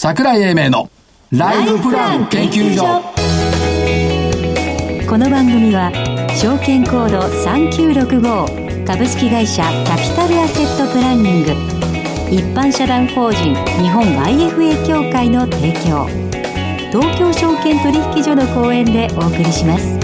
桜井英明のライフプラン研究所。この番組は証券コード3965株式会社キャピタルアセットプランニング。一般社団法人日本 IFA 協会の提供。東京証券取引所の講演でお送りします。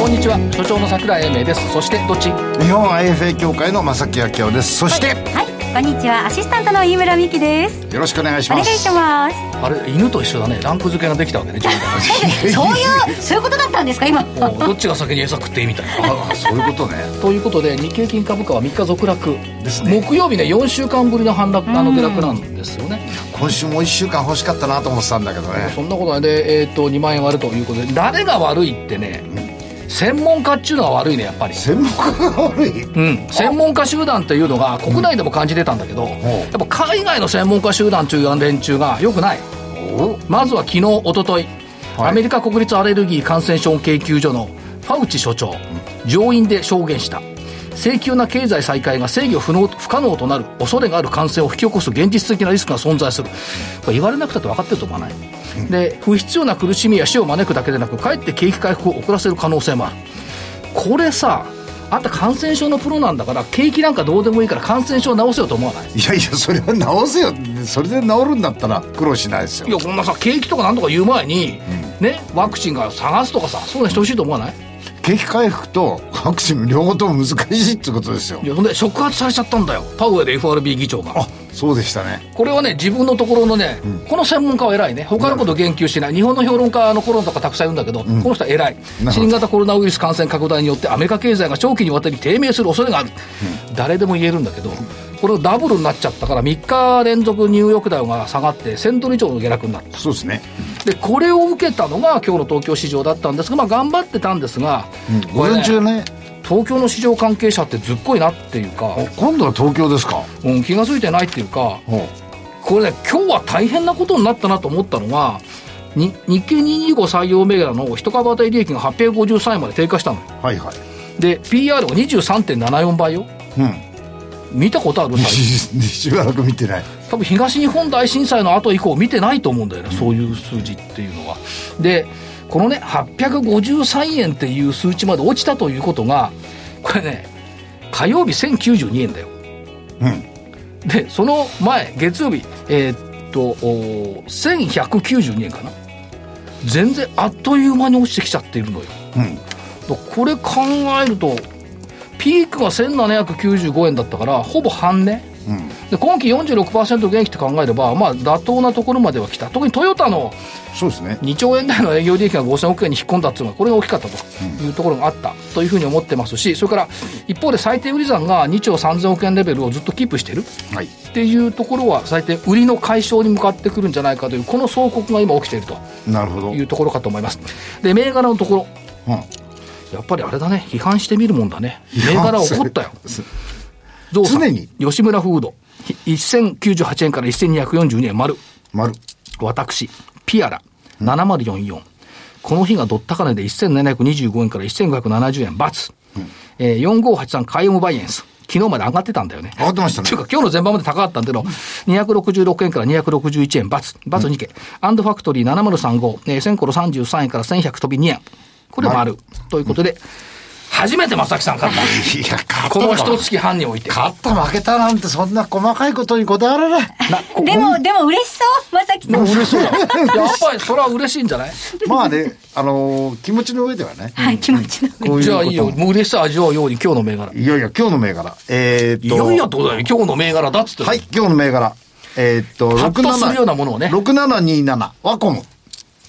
こんにちは。所長の桜井英明です。そしてどっち？日本 IFA 協会の正木明夫です。そして、はいこんにちはアシスタントの飯村美希です。よろしくお願いしお願いますします。あれ犬と一緒だね。ランク付けができたわけね 自分でそういうそういうことだったんですか今。どっちが先に餌食っていいみたいな。あそういうことね。ということで日経金株価は3日続落。ですね。木曜日ね4週間ぶりの反落あの下落なんですよね。今週もう1週間欲しかったなと思ってたんだけどね。そんなことない。で、えー、と2万円割るということで誰が悪いってね、専門家っちゅうのが悪いねやっぱり。専門家が悪い？うん、専門家集団っていうのが国内でも感じてたんだけど、やっぱ海外の専門家集団という連中が良くない。お？まずは昨日一昨日、はい。アメリカ国立アレルギー感染症研究所のファウチ所長、上院で証言した請求な経済再開が制御不能不可能となる恐れがある感染を引き起こす現実的なリスクが存在する。これ言われなくたって分かってると思わない、で不必要な苦しみや死を招くだけでなくかえって景気回復を遅らせる可能性もある。これさあんた感染症のプロなんだから景気なんかどうでもいいから感染症を治せよと思わない？いやいやそれは直せよ。それで治るんだったら苦労しないですよ。いやこんなさ景気とかなんとか言う前に、ねワクチンが探すとかさそういうのしてほしいと思わない？景気回復とワクチンの両方とも難しいってことですよ。いやほんで触発されちゃったんだよ。パウエル FRB 議長が。あそうでしたね。これはね自分のところのね、この専門家は偉いね。他のこと言及しない。日本の評論家のコロナとかたくさんいるんだけど、この人は偉い。ど。新型コロナウイルス感染拡大によってアメリカ経済が長期にわたり低迷する恐れがある、誰でも言えるんだけどこれダブルになっちゃったから3日連続ニューヨークダウが下がって1000ドル以上の下落になった。そうですね。でこれを受けたのが今日の東京市場だったんですが、まあ、頑張ってたんですが、こ午れね前中ね。東京の市場関係者ってずっこいなっていうか、お今度は東京ですか？うん、気が付いてないっていうかおこれね今日は大変なことになったなと思ったのがに日経225採用銘柄の一株当たり利益が853円まで低下したのよ。はいはい。で PR が23.74倍よ。うん見たことある しばらく見てない多分東日本大震災の後以降見てないと思うんだよね、そういう数字っていうのは。で、このね、853円っていう数値まで落ちたということが、これね、火曜日1092円だよ。うんで、その前、月曜日、えーっと、お1192円かな。全然あっという間に落ちてきちゃっているのよ。うんこれ考えると、ピークが1795円だったから、ほぼ半値。うん。で今期46%減益って考えれば、まあ、妥当なところまでは来た。特にトヨタのそうですね。2兆円台の営業利益が5000億円に引っ込んだっていうのはこれが大きかったというところがあった。というふうに思ってますしそれから一方で最低売り算が2兆3000億円レベルをずっとキープしている。はい。っていうところは最低売りの解消に向かってくるんじゃないかというこの総国が今起きていると。なるほど。いうところかと思います。で銘柄のところ。うんやっぱりあれだね。批判してみるもんだね。銘柄怒ったよ。ゾウさん。常に。吉村フード。1098円から1242円。丸。丸。私、ピアラ、7044。この日がドッタカネで1725円から1570円、バツ。えー、4583カイオムバイエンス。昨日まで上がってたんだよね。上がってましたね。っていうか、今日の前場まで高かったんだけど、266円から261円、バツ。バツ2件。アンドファクトリー7035、えー、1000コロ33円から1100飛び2円。これ丸。ということで、初めて正木さん勝った。いや勝ったこの一月半において。勝った負けたなんてそんな細かいことにこだわらない でもでも嬉しそうまさきさん嬉しそうだ。やっぱりそれは嬉しいんじゃない？まあねあのー気持ちの上ではねはい気持ちのこういうじゃあいいよ。もう嬉しさ味わうように今日の銘柄。いやいや今日の銘柄えー、っといやいやってことだよ。今日の銘柄だっつって。はい、今日の銘柄。えーっと、発達するようなものをね6727、ワコム。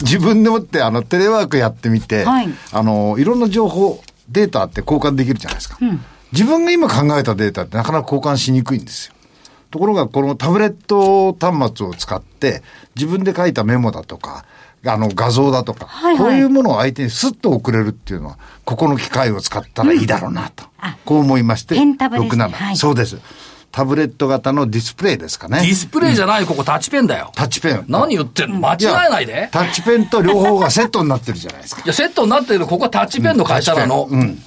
自分でもって、あの、テレワークやってみて、はいあの、いろんな情報、データって交換できるじゃないですか。自分が今考えたデータってなかなか交換しにくいんですよ。ところが、このタブレット端末を使って、自分で書いたメモだとか、あの、画像だとか、はいはいこういうものを相手にスッと送れるっていうのは、ここの機械を使ったらいいだろうなと。あこう思いまして、ね67はいそうです。タブレット型のディスプレイですかね。ディスプレイじゃない、ここタッチペンだよ。タッチペン。何言ってんの？間違えないで。タッチペンと両方がセットになってるじゃないですかい。や、セットになってるここはタッチペンの会社なの。うん。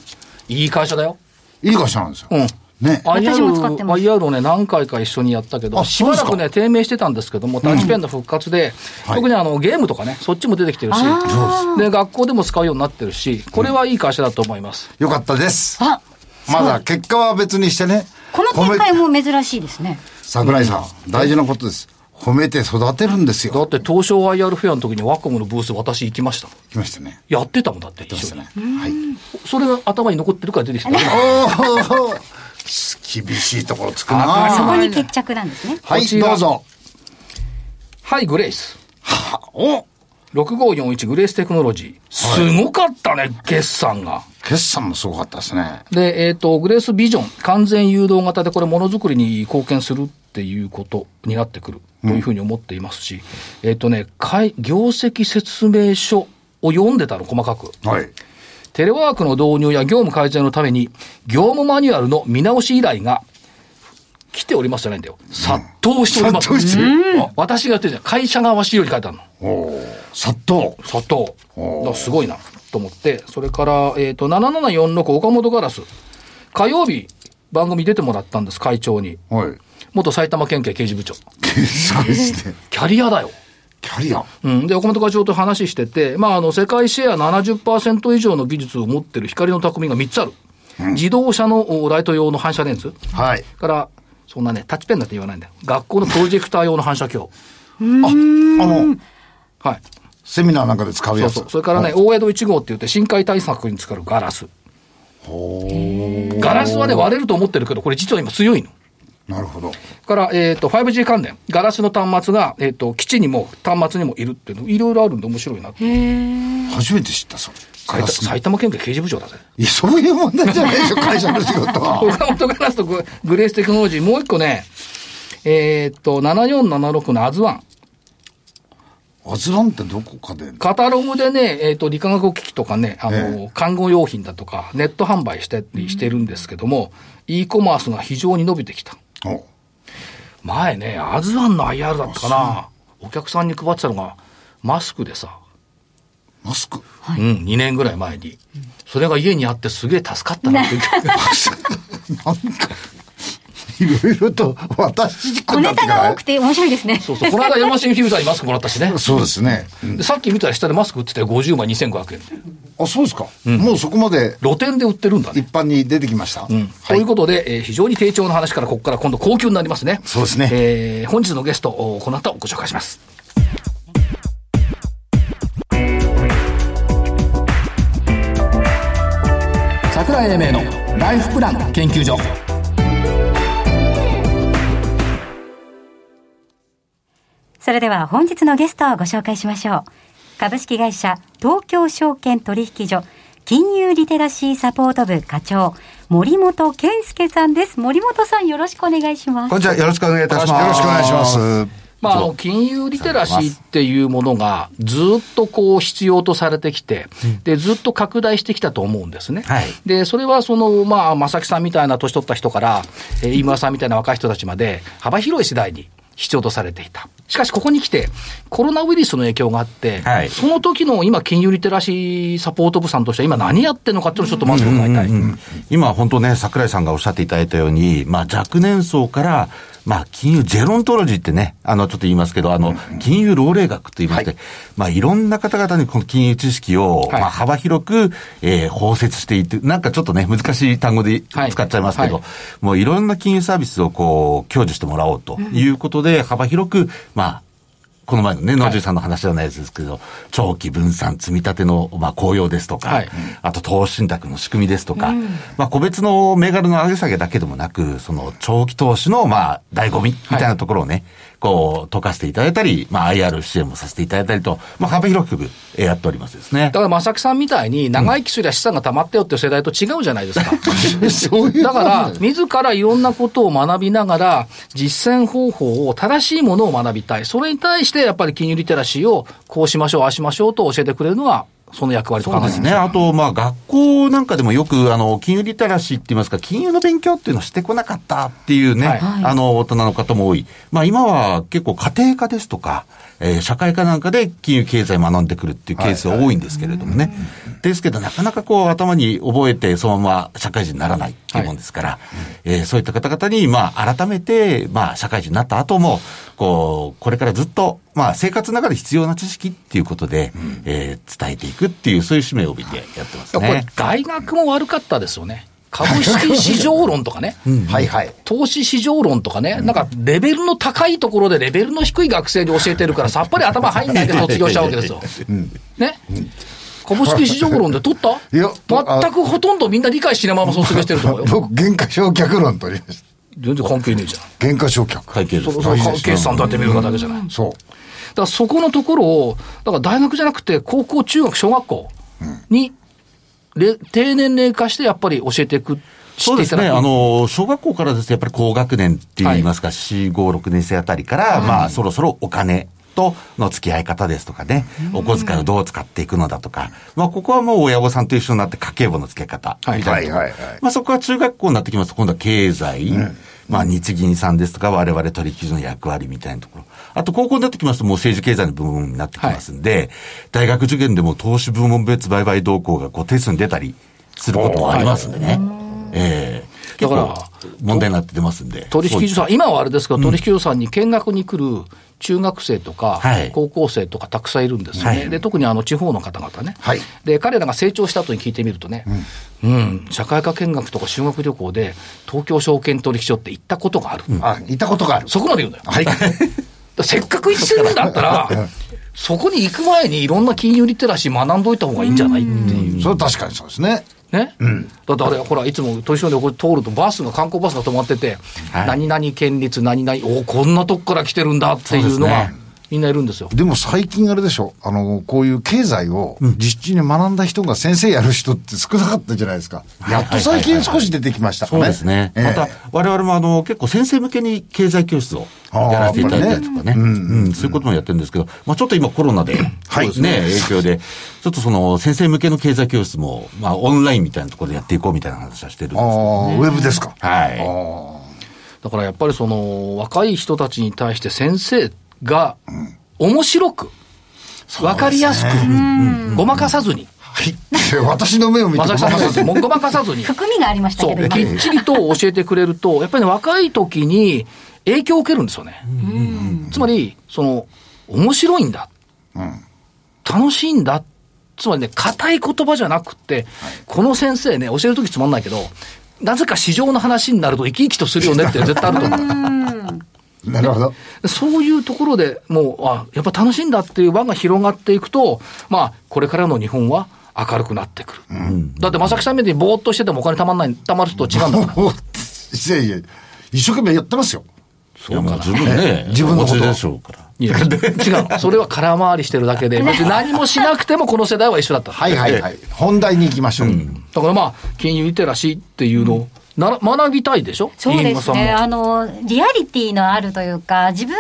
いい会社だよ。いい会社なんですよ。うん。ね。私も使って IR, ます IR をね、何回か一緒にやったけど、あしばらくね、低迷してたんですけども、タッチペンの復活で、はい特にあのゲームとかね、そっちも出てきてるし、で、学校でも使うようになってるし、これはいい会社だと思います。よかったです。あ、まだ結果は別にしてね。この展開も珍しいですね。桜井さん、大事なことです。褒めて育てるんですよ。だって東証 IR フェアの時にワコムのブース私行きました。来ましたね。やってたもんだって、一緒に。来ましたね。はい。それが頭に残ってるから出てきた。おー厳しいところつくなそこに決着なんですね。はい、こちらどうぞ。はい、グレイス。はお6541グレーステクノロジー。すごかったね、決算が。決算もすごかったですね。で、えっ、と、グレースビジョン、完全誘導型でこれ、ものづくりに貢献するっていうことになってくるというふうに思っていますし、えっ、とね、会業績説明書を読んでたの、細かく。はい。テレワークの導入や業務改善のために、業務マニュアルの見直し依頼が来ておりますじゃないんだよ。殺到しております。殺到してるあ私がやってるじゃん。会社側は資料に書いてあるの。殺到。殺到。だすごいな、と思って。それから、えっ、と、7746岡本ガラス。火曜日、番組出てもらったんです、会長に。はい。元埼玉県警刑事部長。すごいですね。キャリアだよ。キャリア？うん。で、岡本課長と話してて、まあ、あの、世界シェア70%以上の技術を持ってる光の匠が3つある。自動車のおライト用の反射レンズ。はい。から、そんなね、タッチペンなんて言わないんだよ。学校のプロジェクター用の反射鏡。あ、あの、はい。セミナーなんかで使うやつ。そうそう。それからね、大江戸1号って言って深海対策に使うガラス。ガラスはね、割れると思ってるけど、これ実は今強いの。なるほど。から、えっ、と、5G 関連。ガラスの端末が、えっ、と、基地にも端末にもいるっていうの、いろいろあるんで面白いなって。初めて知った、それ。ガ埼玉県警刑事部長だぜ。いや、そういう問題じゃないでしょ、会社の仕事は。岡本ガラスとググレーステクノロジー、もう一個ね、えっ、と、7476のアズワン。アズランってどこかで？カタログでね、えっ、と、理化学機器とかね、あの、え看護用品だとか、ネット販売してりしてるんですけども、e コマースが非常に伸びてきた。お前ね、アズワンの IR だったかな。お客さんに配ってたのが、マスクでさ、マスク？うん、2年ぐらい前に。それが家にあってすげえ助かったなって いう。なんか、いろいろと私小ネタが多くて面白いですね。そうそう。この間ヤマシンフューザーにマスクもらったしね。そうですね。でさっき見たら下でマスク売ってたよ。50枚2500円で。あ、そうですか。もうそこまで露店で売ってるんだね。一般に出てきました。うん。はいということで、えー非常に低調な話からここから今度高級になりますね。そうですねえー本日のゲスト、おこの後ご紹介します。桜井英明のライフプラン研究所。それでは本日のゲストをご紹介しましょう。株式会社東京証券取引所金融リテラシーサポート部課長森本健介さんです。森本さんよろしくお願いしますこん。にちは。よろしくお願いいたします。よろしくお願いします。まあ、あの、金融リテラシーっていうものがずっとこう必要とされてきて、で、ずっと拡大してきたと思うんですね。はいで、それはその、まあ、正木さんみたいな年取った人から、えー飯村さんみたいな若い人たちまで、幅広い世代に必要とされていた。しかし、ここに来て、コロナウイルスの影響があって、はいその時の今、金融リテラシーサポート部さんとしては今何やってるのかっていうのをちょっとまず伺いたい。今本当ね、桜井さんがおっしゃっていただいたように、まあ若年層から、まあ金融ジェロントロジーってね、あのちょっと言いますけど、あの、金融老齢学と言いまして、まあいろんな方々にこの金融知識を、はい。まあ幅広く、えー包摂していって、なんかちょっとね、難しい単語ではい。使っちゃいますけど、はい。もういろんな金融サービスをこう、享受してもらおうということで、幅広く、まあ、この前のね、野中さんの話じゃないですけど、長期分散積み立ての、まあ、効用ですとか、はい。あと投資信託の仕組みですとか、まあ、個別の銘柄の上げ下げだけでもなく、その長期投資の、まあ、醍醐味みたいなところをね、こう、解かせていただいたり、まあ、IR 支援もさせていただいたりと、まあ、幅広くえーやっておりますですねだ。から、正木さんみたいに、長生きすりゃ資産が溜まってよっていう世代と違うじゃないですか。そういうだから、自らいろんなことを学びながら、実践方法を、正しいものを学びたい。それに対して、やっぱり金融リテラシーを、こうしましょう、ああしましょうと教えてくれるのは、その役割と考えてそうですね。あと、まあ、学校なんかでもよく、あの、金融リテラシーって言いますか、金融の勉強っていうのをしてこなかったっていうね、はいあの、大人の方も多い。まあ、今は結構家庭科ですとか、えー社会科なんかで金融経済学んでくるっていうケースが多いんですけれどもね。ですけど、なかなかこう、頭に覚えて、そのまま社会人にならないっていうもんですから、えーそういった方々に、まあ、改めて、まあ、社会人になった後も、こう、これからずっと、まあ、生活の中で必要な知識っていうことで、えー伝えていくっていう、そういう使命を帯びてやってますこれね。、大学も悪かったですよね。株式市場論とかね。はいはい。投資市場論とかね、なんかレベルの高いところでレベルの低い学生に教えてるから、さっぱり頭入んないで 卒業しちゃうわけですよ。ね。株式市場論で取った？いや全くほとんどみんな理解しないまま卒業してると思うよ。僕、原価償却論取りました。全然関係ねえじゃん。原価償却。会計ですそ。そ関係さんとやってみるかだけじゃない。だそう。からそこのところを、だから大学じゃなくて、高校、中学、小学校に、れ低年齢化してやっぱり教えていく。そうですね。あの、小学校からですと、やっぱり高学年って言いますか、4、5、6年生あたりから、まあ、そろそろお金との付き合い方ですとかね、お小遣いをどう使っていくのだとか、まあ、ここはもう親御さんと一緒になって家計簿の付け方、みたいなところ。はい。はい。はい。まあ、そこは中学校になってきますと、今度は経済、まあ、日銀さんですとか、我々取引所の役割みたいなところ。あと、高校になってきますと、もう政治経済の部分になってきますんで、大学受験でも投資部門別売買動向がこうテストに出たりすることもありますんでね。ええだから問題になって出ますんで。取引所さん、今はあれですけど、取引所さんに見学に来る中学生とかはい、高校生とかたくさんいるんですよね。はいで、特にあの地方の方々ね。はいで、彼らが成長した後に聞いてみるとね、うん、社会科見学とか修学旅行で、東京証券取引所って行ったことがある。あ、行ったことがある。そこまで言うんだよ。はい。せっかく行ってるんだったら、そこに行く前にいろんな金融リテラシー学んどいた方がいいんじゃないっていう。それは確かにそうですね。ね、だってあれ、ほら、いつも取引所でこれ通ると、バスが、観光バスが止まってて、はい。何々県立、何々、おこんなとこから来てるんだっていうのがみんないるんですよ。でも最近あれでしょ、あの、こういう経済を実地に学んだ人が先生やる人って少なかったじゃないですか。やっと最近少し出てきましたかね。そうですね。ええまた、我々もあの、結構先生向けに経済教室をやらせていただいたりとかね。うん、そういうこともやってるんですけど、まあちょっと今コロナで、そうですね、影響で、ちょっとその先生向けの経済教室も、まあオンラインみたいなところでやっていこうみたいな話はしてるんですけど。ウェブですか。はい。だからやっぱりその、若い人たちに対して先生が、面白く、わかりやすく、ごまかさずに、はい。私の目を見てまさきさんの先生、もうごまかさずに、含みがありましたそう、けど、き今。っちりと教えてくれると、やっぱりね、若い時に影響を受けるんですよね。つまり、その、面白いんだ。楽しいんだ。つまりね、硬い言葉じゃなくて、この先生ね、教える時つまんないけど、なぜか市場の話になると生き生きとするよねって絶対あると思う。なるほど。そういうところでもう、あ、やっぱ楽しいんだっていう輪が広がっていくと、まあ、これからの日本は明るくなってくる。だって、正木さんみたいにぼーっとしててもお金たまんない、たまる人と違うんだから。おいやいや、一生懸命やってますよ。いや、もう十分ね、自分のことでしょうから。いや、違うの。それは空回りしてるだけで、別に何もしなくてもこの世代は一緒だった。はいはいはい。本題に行きましょう。だからまあ、金融リテラシーっていうのをな学びたいでしょ？そうですね。あの、リアリティのあるというか、自分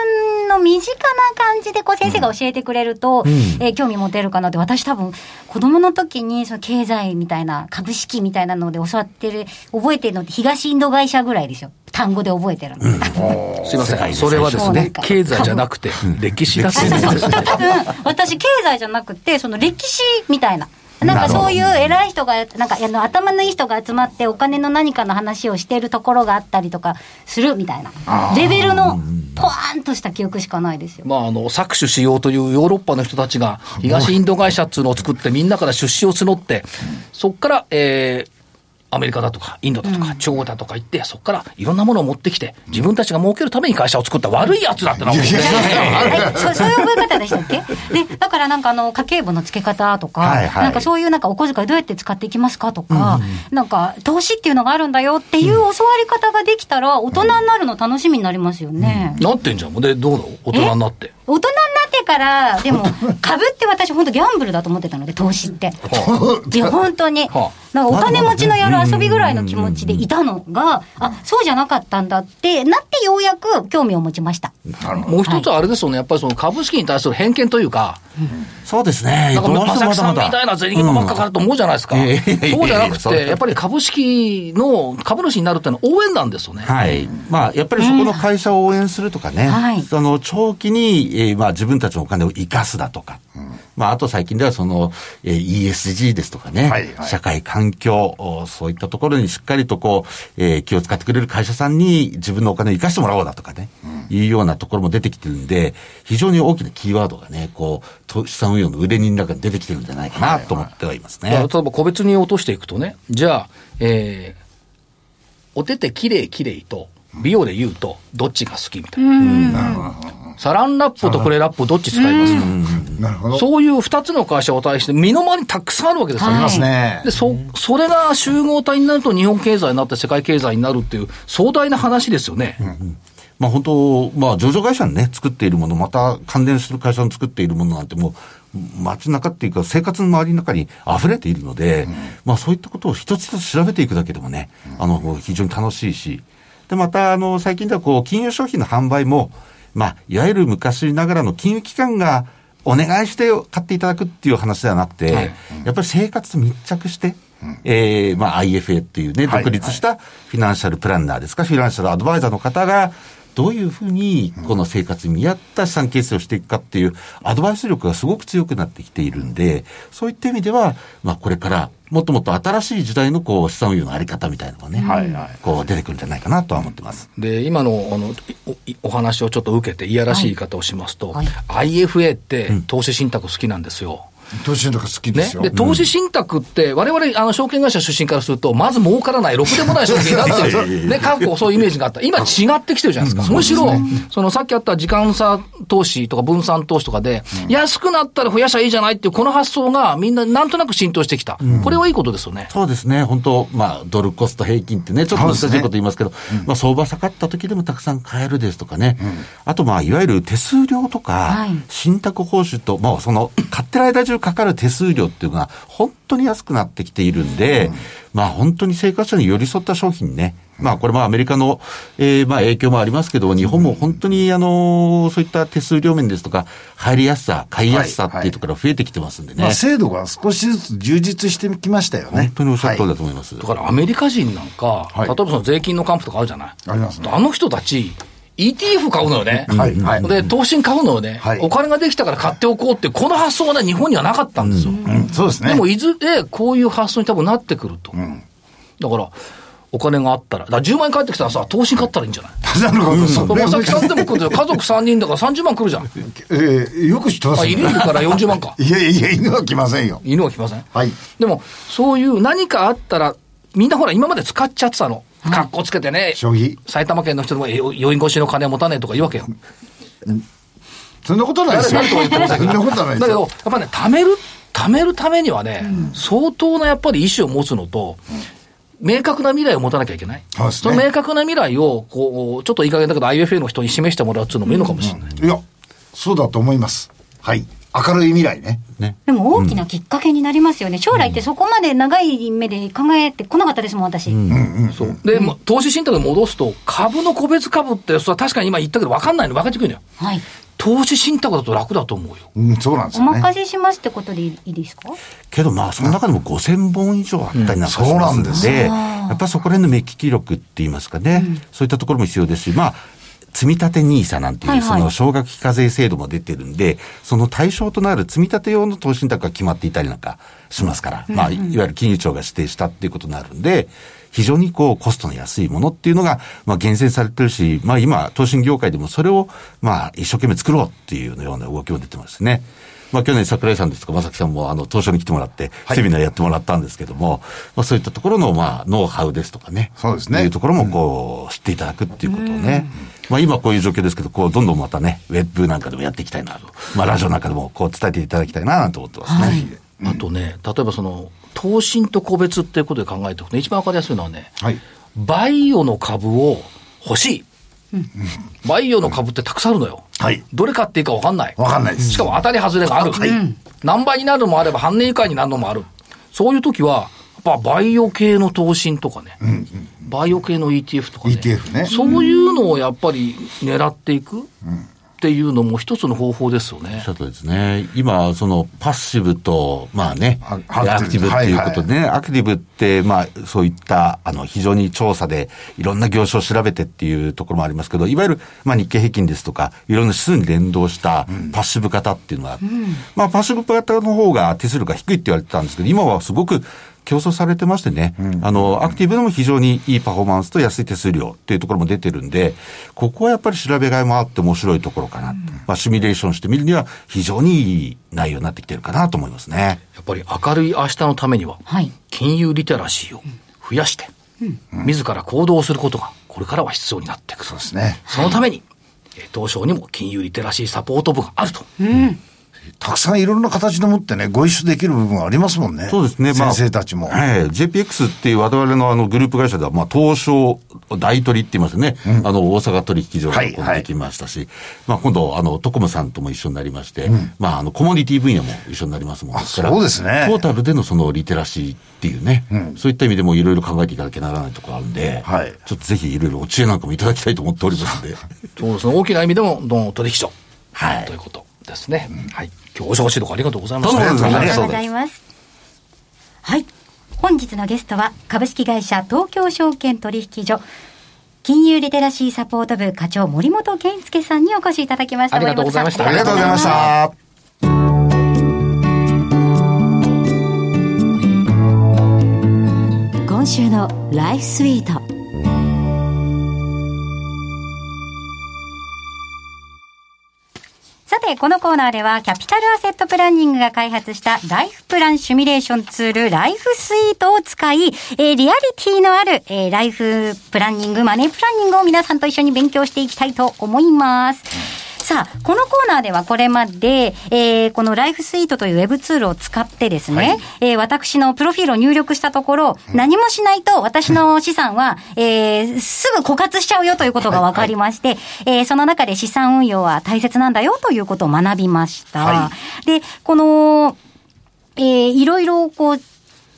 の身近な感じでこう先生が教えてくれると、えー興味持てるかなって、私多分、子供の時にその経済みたいな、株式みたいなので教わってる、覚えてるのって東インド会社ぐらいですよ。単語で覚えてるの。も。すいません。それはですね経済じゃなくて、歴史だってあそうそうですね多分、私、経済じゃなくて、その歴史みたいな。なんかそういう偉い人が、なんかあの頭のいい人が集まってお金の何かの話をしているところがあったりとかするみたいな。レベルのポワーンとした記憶しかないですよ。まあ、あの、搾取しようというヨーロッパの人たちが、東インド会社っていうのを作って、みんなから出資を募って、そこから、えーアメリカだとか、インドだとか、中国だとか行って、そこからいろんなものを持ってきて、自分たちが儲けるために会社を作った悪いやつだってな、そ そういう覚え方でしたっけ？で、だからなんかあの、家計簿の付け方とか、はいはい。なんかそういうなんかお小遣いどうやって使っていきますかとか、なんか投資っていうのがあるんだよっていう教わり方ができたら、大人になるの楽しみになりますよね。なってんじゃん。で、どうなの？大人になって。大人になってから、でも、株って私、本当ギャンブルだと思ってたので、投資って。いや、本当に。はなんかお金持ちのやる遊びぐらいの気持ちでいたのが、あ、そうじゃなかったんだってなってようやく興味を持ちました。もう一つはあれですよね、やっぱりその株式に対する偏見というか、そうですね。なんかどうしても正木さんみたいな銭ばっかかると思うじゃないですか。そうじゃなくて、やっぱり株式の株主になるっていうのは応援なんですよね。はい。まあ、やっぱりそこの会社を応援するとかね、はいその長期に、えーまあ自分たちのお金を生かすだとか、まああと最近ではその、えー ESG ですとかね、はいはい。社会環境、おそういったところにしっかりとこう、えー気を使ってくれる会社さんに自分のお金を生かしてもらおうだとかね、いうようなところも出てきてるんで、非常に大きなキーワードがね、こう、と資産運用の売れ人の中に出てきてるんじゃないかなと思ってはいますね。だから例えば個別に落としていくとね、じゃあ、えー、お手手きれいきれいと、美容で言うと、どっちが好きみたいな。サランラップとクレラップどっち使いますか？なるほど。そういう二つの会社を対して、身の回りにたくさんあるわけですよね。ありますね。で、そ、それが集合体になると日本経済になって世界経済になるっていう壮大な話ですよね。まあ本当、まあ上場会社にね、作っているもの、また関連する会社の作っているものなんてもう、街中っていうか生活の周りの中に溢れているので、まあそういったことを一つ一つ調べていくだけでもね、あの、非常に楽しいし、で、また、あの、最近ではこう、金融商品の販売も、まあ、いわゆる昔ながらの金融機関がお願いして買っていただくっていう話ではなくて、はい。やっぱり生活と密着して、えーまあ IFA っていうね、はい。独立したフィナンシャルプランナーですか、フィナンシャルアドバイザーの方が、どういうふうにこの生活に見合った資産形成をしていくかっていうアドバイス力がすごく強くなってきているんで、そういった意味では、まあこれからもっともっと新しい時代のこう資産運用のあり方みたいなのがね、はいはいこう出てくるんじゃないかなとは思ってます。で、今のあのおお話をちょっと受けて、いやらしい言い方をしますと、はい IFA って投資信託好きなんですよ。投資信託好きでねす。よ。で、投資信託って、我々、あの、証券会社出身からすると、まず儲からない、ろくでもない商品だってい う、ね、過去そういうイメージがあった。今違ってきてるじゃないですか。むしろ、そのさっきあった時間差投資とか分散投資とかで、安くなったら増やしゃいいじゃないっていう、この発想がみんななんとなく浸透してきた。これはいいことですよね。そうですね、本当、まあ、ドルコスト平均ってね、ちょっと難しいこと言いますけど、まあ、相場下がった時でもたくさん買えるですとかね、あと、まあ、いわゆる手数料とか、はい。信託報酬と、まあ、その、買ってる間中かかる手数料っていうのが、本当に安くなってきているんで、まあ、本当に生活者に寄り添った商品ね、まあ、これまあ、アメリカの、えーまあ、影響もありますけど、日本も本当に、あの、そういった手数料面ですとか、入りやすさ、買いやすさっていうところが増えてきてますんでね。まあ、制度が少しずつ充実してきましたよね。本当におっしゃる通りはいだと思います。だからアメリカ人なんか、はい例えばその税金の還付とかあるじゃない。ありますねあの人たち、ETF 買うのよね。はいはいで、投資に買うのよね、はいお金ができたから買っておこうって、この発想はね、日本にはなかったんですよ。うんそうですね。でも、いずれこういう発想に多分なってくると。だから、お金があったら、だから10万円返ってきたらさ、投資に買ったらいいんじゃない？なるほど、そうまさきさんでも来るじゃん。家族3人だから30万来るじゃん。えーよく知ってますあ、ね犬いるから40万か。い やいやいや、犬は来ませんよ。犬は来ません？はい。でも、そういう何かあったら、みんなほら、今まで使っちゃってたの。格好つけてね。埼玉県の人でもえ余韻越しの金を持たねえとか言うわけよ。そんなことはないですよ。そんなことはないですよ。だけど、やっぱね、貯める、貯めるためにはね、相当なやっぱり意思を持つのと、明確な未来を持たなきゃいけない。そねの明確な未来を、こう、ちょっといい加減だけど IFA の人に示してもらうっていうのもいいのかもしれない。いや、そうだと思います。はい。明るい未来ね。ね。でも大きなきっかけになりますよね。将来ってそこまで長い目で考えてこなかったですもん、私。そう。で、ま投資信託に戻すと、株の個別株って、それは確かに今言ったけど分かんないの分かってくるのよ。はい。投資信託だと楽だと思うよ。うん、そうなんですね。任せしますってことでいいですか？けどまあ、その中でも5000本以上あったりなんかしうんそうますなんですので、やっぱりそこら辺の目利き力って言いますかね、そういったところも必要ですし、まあ、積み立て NISA なんていう、はいはいその少額非課税制度も出てるんで、その対象となる積み立て用の投資信託が決まっていたりなんかしますから、まあ、いわゆる金融庁が指定したっていうことになるんで、非常にこう、コストの安いものっていうのが、まあ、厳選されてるし、まあ、今、投資業界でもそれを、まあ、一生懸命作ろうっていうような動きも出てますね。まあ、去年桜井さんですとか、正木さんも、あの、東証に来てもらって、セミナーやってもらったんですけども、まあ、そういったところの、まあ、ノウハウですとかね。そうですねいうところも、こう、知っていただくっていうことをね。まあ、今こういう状況ですけど、こう、どんどんまたね、ウェブなんかでもやっていきたいなと。まあ、ラジオなんかでも、こう、伝えていただきたいな、なんて思ってますね。あとね、例えばその、投信と個別っていうことで考えておくと、一番わかりやすいのはね、はい。バイオの株を欲しい。バイオの株ってたくさんあるのよ。はいどれ買っていいか分かんない。わかんないですしかも当たり外れがある。何倍になるのもあれば半年以下になるのもある。そういう時は、ぱバイオ系の投信とかね、バイオ系の ETF とかね。ETF ね。そういうのをやっぱり狙っていくっていうのも一つの方法ですよね。おっし。ゃるとりですね。今、そのパッシブと、まあね、あアクティブ。っていうことでね、アクティブって、まあそういった、あの、非常に調査でいろんな業種を調べてっていうところもありますけど、いわゆる、まあ日経平均ですとか、いろんな指数に連動したパッシブ型っていうのが、まあパッシブ型の方が手数料が低いって言われてたんですけど、今はすごく競争されてましてね、あの、アクティブでも非常にいいパフォーマンスと安い手数料っていうところも出てるんで、ここはやっぱり調べがいもあって面白いところかなと。まあ、シミュレーションしてみるには非常にいい内容になってきてるかなと思いますね。やっぱり明るい明日のためには、はい金融リテラシーを増やして、自ら行動することがこれからは必要になってくる。そうですね。そのために、えー東証にも金融リテラシーサポート部があると。たくさんいろんな形でもってね、ご一緒できる部分ありますもんね。そうですね。まあ、先生たちも。はい。JPX っていう我々のあのグループ会社では、まあ、東証大取りって言いますね。あの、大阪取引所ができましたし、まあ、今度、あの、トコムさんとも一緒になりまして、まあ、あの、コモディティ分野も一緒になりますもんですから。あそうですねトータルでのそのリテラシーっていうね、そういった意味でもいろいろ考えていかなきゃならないところあるんで、はいちょっとぜひいろいろお知恵なんかもいただきたいと思っておりますんで。そうですね。大きな意味でも、どの取引所。はいということですね。はい。今日お忙しいところありがとうございましどうもた。ありがとうございますありがとうございます。はい。本日のゲストは、株式会社東京証券取引所、金融リテラシーサポート部課長森本健介さんにお越しいただきました。ありがとうございましたありがとうございまし。た。今週のライフスイートて、このコーナーでは、キャピタルアセットプランニングが開発したライフプランシミュレーションツール、ライフスイートを使い、えーリアリティのある、えーライフプランニング、マネープランニングを皆さんと一緒に勉強していきたいと思います。さあ、このコーナーではこれまで、えーこのライフスイートというウェブツールを使ってですね、えー私のプロフィールを入力したところ、何もしないと私の資産は、えーすぐ枯渇しちゃうよということが分かりまして、えーその中で資産運用は大切なんだよということを学びました。はで、この、えーいろいろこう、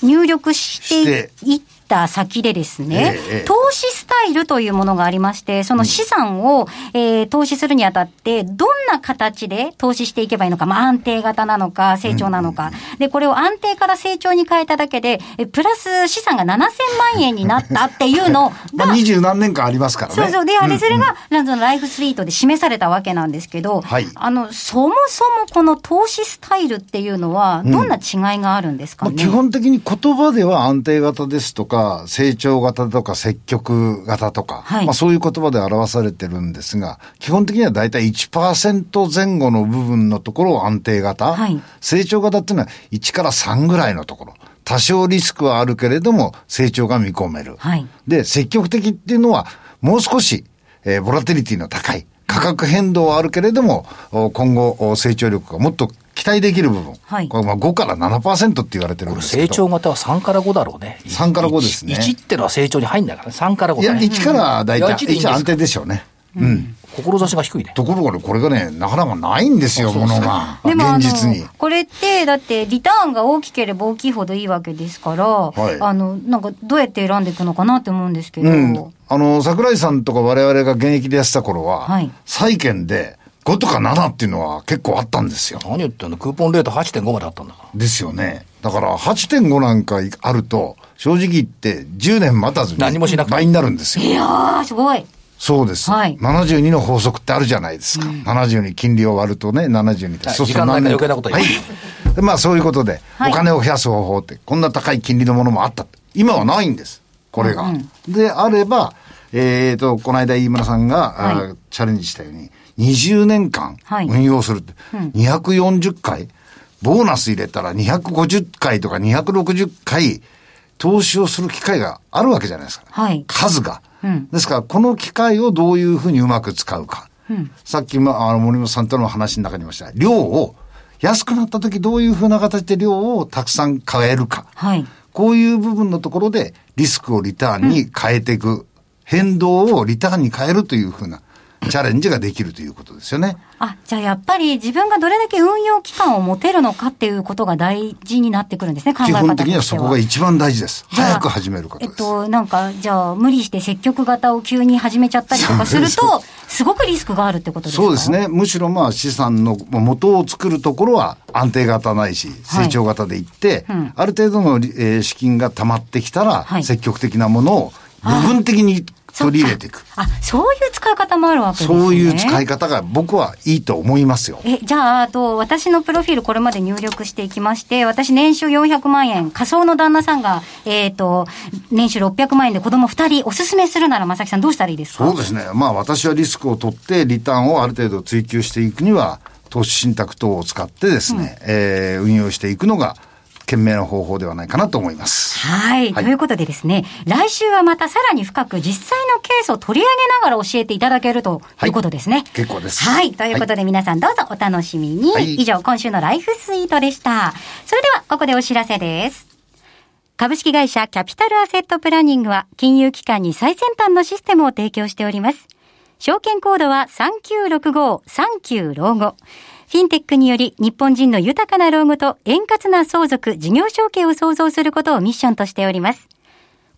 入力していった先でですね、ええええ。投資スタイルというものがありまして、その資産を、えー投資するにあたって、どんな形で投資していけばいいのか、まあ、安定型なのか、成長なのか、で、これを安定から成長に変えただけで、えプラス資産が7000万円になったっていうのが、まあ、二十何年間ありますからね。そうそう。で、あれ、それが、なんとライフスイートで示されたわけなんですけど、はい。あの、そもそもこの投資スタイルっていうのは、どんな違いがあるんですかね、まあ、基本的に言葉では安定型ですとか、成長型とか積極型とか、はいまあそういう言葉で表されてるんですが、基本的には大体1%前後の部分のところを安定型、はい成長型っていうのは1から3ぐらいのところ。多少リスクはあるけれども、成長が見込める。はいで、積極的っていうのは、もう少し、えーボラティリティの高い、価格変動はあるけれども、お今後、お成長力がもっと期待できる部分。はいこれまあ5から7%って言われてるんですけど。成長型は3から5だろうね。3から5ですね1ってのは成長に入んないからね。3から5いや、だね。1から大体、1一でいいんです安定でしょうね。うん。志が低いね。ところがね、これがね、なかなかないんですよ、ものが。でも現実に。これって、だって、リターンが大きければ大きいほどいいわけですから、いあの、なんか、どうやって選んでいくのかなって思うんですけど、うん。あの、桜井さんとか我々が現役でやってた頃は、はい債券で5とか7っていうのは結構あったんですよ。何言ってんの？クーポンレート8.5まであったんだから。ですよね。だから8.5なんかあると、正直言って10年待たずに何もしなくて倍になるんですよ。いやー、すごい。そうです。はい72の法則ってあるじゃないですか。70に金利を割るとね、72って。はいそうすると時間ないか余計なこと言うはい。でまあそういうことで、はいお金を増やす方法って、こんな高い金利のものもあった。今はないんです。これが。で、あれば、えっ、と、この間飯村さんが、はチャレンジしたように、20年間はい運用するって、240回、ボーナス入れたら250回とか260回、投資をする機会があるわけじゃないですか。はい数が。うんですから、この機会をどういうふうにうまく使うか。さっき、まあ、あの森本さんとの話の中にもした、量を、安くなった時どういうふうな形で量をたくさん買えるか。はい。こういう部分のところでリスクをリターンに変えていく。変動をリターンに変えるというふうな、チャレンジができるということですよね。あ、じゃあやっぱり自分がどれだけ運用期間を持てるのかっていうことが大事になってくるんですね、考え基方としては。本的にはそこが一番大事です。早く始めること。えっと、なんか、じゃあ、無理して積極型を急に始めちゃったりとかすると、すごくリスクがあるってことですか？そうです。ね。むしろまあ資産の元を作るところは安定型ないし、成長型でいって、うんある程度の、えー資金が溜まってきたら、はい積極的なものを部分的に取り入れていく。あ、そういう使い方もあるわけですね。そういう使い方が僕はいいと思いますよ。え、じゃあ、あと、私のプロフィールこれまで入力していきまして、私年収400万円、仮想の旦那さんが、えっ、と、年収600万円で子供2人おすすめするなら、まさきさんどうしたらいいですか？そうですね。まあ私はリスクを取ってリターンをある程度追求していくには、投資信託等を使ってですね、えー運用していくのが賢明な方法ではないかなと思います。はい、はいということでですね、来週はまたさらに深く実際のケースを取り上げながら教えていただけるということですね。結構ですはい。ということで皆さんどうぞお楽しみに。はい以上、今週のライフスイートでした。それでは、ここでお知らせです。株式会社キャピタルアセットプランニングは金融機関に最先端のシステムを提供しております。証券コードは3965-39老後。フィンテックにより日本人の豊かな老後と円滑な相続、事業承継を創造することをミッションとしております。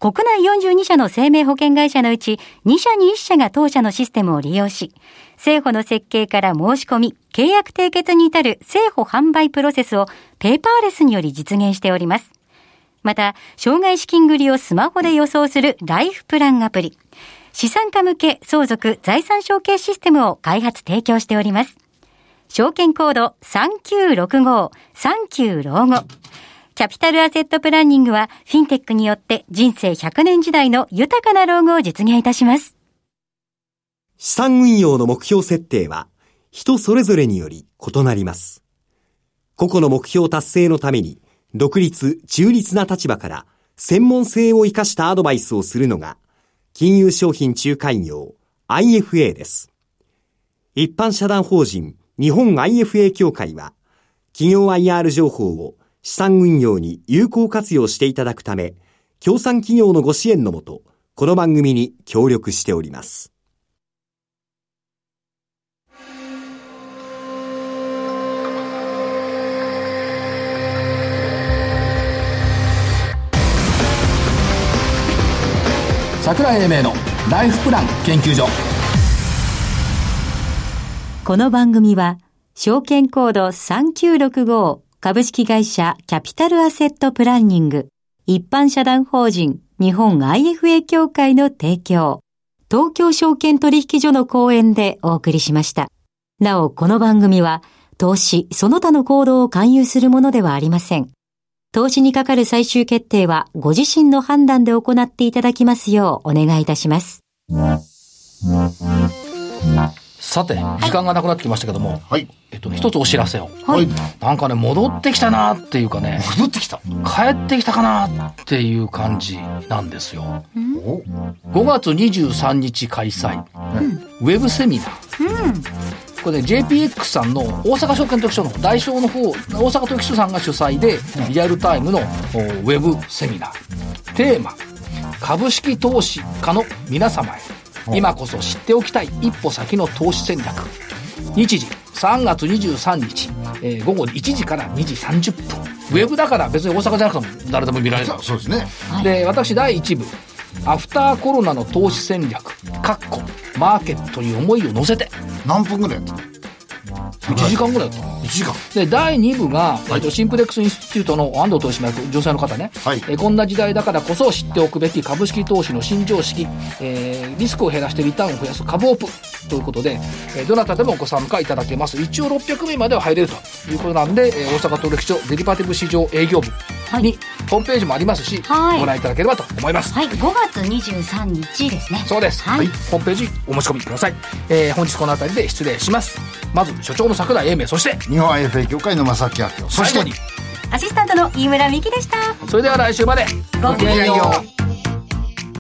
国内42社の生命保険会社のうち2社に1社が当社のシステムを利用し、政府の設計から申し込み、契約締結に至る政府販売プロセスをペーパーレスにより実現しております。また、障害資金繰りをスマホで予想するライフプランアプリ、資産家向け相続財産承継システムを開発提供しております。証券コード3965、39老後。キャピタルアセットプランニングは、フィンテックによって人生100年時代の豊かな老後を実現いたします。資産運用の目標設定は人それぞれにより異なります。個々の目標達成のために独立、中立な立場から専門性を生かしたアドバイスをするのが金融商品仲介業 IFA です。一般社団法人日本 IFA 協会は企業 IR 情報を資産運用に有効活用していただくため、協賛企業のご支援のもと、この番組に協力しております。桜英明のライフプラン研究所この番組は、証券コード3965株式会社キャピタルアセットプランニング一般社団法人日本 IFA 協会の提供、東京証券取引所の講演でお送りしました。なお、この番組は、投資、その他の行動を勧誘するものではありません。投資にかかる最終決定はご自身の判断で行っていただきますようお願いいたします。さて、時間がなくなってきましたけども、はい。えっとね、一つお知らせを。はい。なんかね、戻ってきたなっていうかね、戻ってきた。帰ってきたかなっていう感じなんですよ。お5月23日開催、ウェブセミナー。これね、JPX さんの大阪証券取引所の代表の方、大阪取引所さんが主催で、リアルタイムのおウェブセミナー。テーマ、株式投資家の皆様へ、今こそ知っておきたい一歩先の投資戦略。日時、3月23日、えー午後1時から2時30分。ウェブだから別に大阪じゃなくても誰でも見られる。そうですね。で、私第1部、アフターコロナの投資戦略、かっこ、マーケットに思いを乗せて、何分ぐらいやった1時間ぐらいだったの。?1 時間。で、第2部が、えっとシンプレックスインスティテュートの安藤投資役、女性の方ね、はいえーこんな時代だからこそ知っておくべき株式投資の新常識、えーリスクを減らしてリターンを増やす株オプということで、えーどなたでもご参加いただけます。一応600名までは入れるということなんで、えー大阪取引所デリバティブ市場営業部に、ホームページもありますし、はいご覧いただければと思います。はい、5月23日ですね。そうです。はいホームページお申し込みください。えー本日この辺りで失礼します。まず、所長の桜井英明、そして、日本 IFA 協会の正木明夫。そして最後に、アシスタントの飯村美希でした。それでは来週まで。ごきげんよう。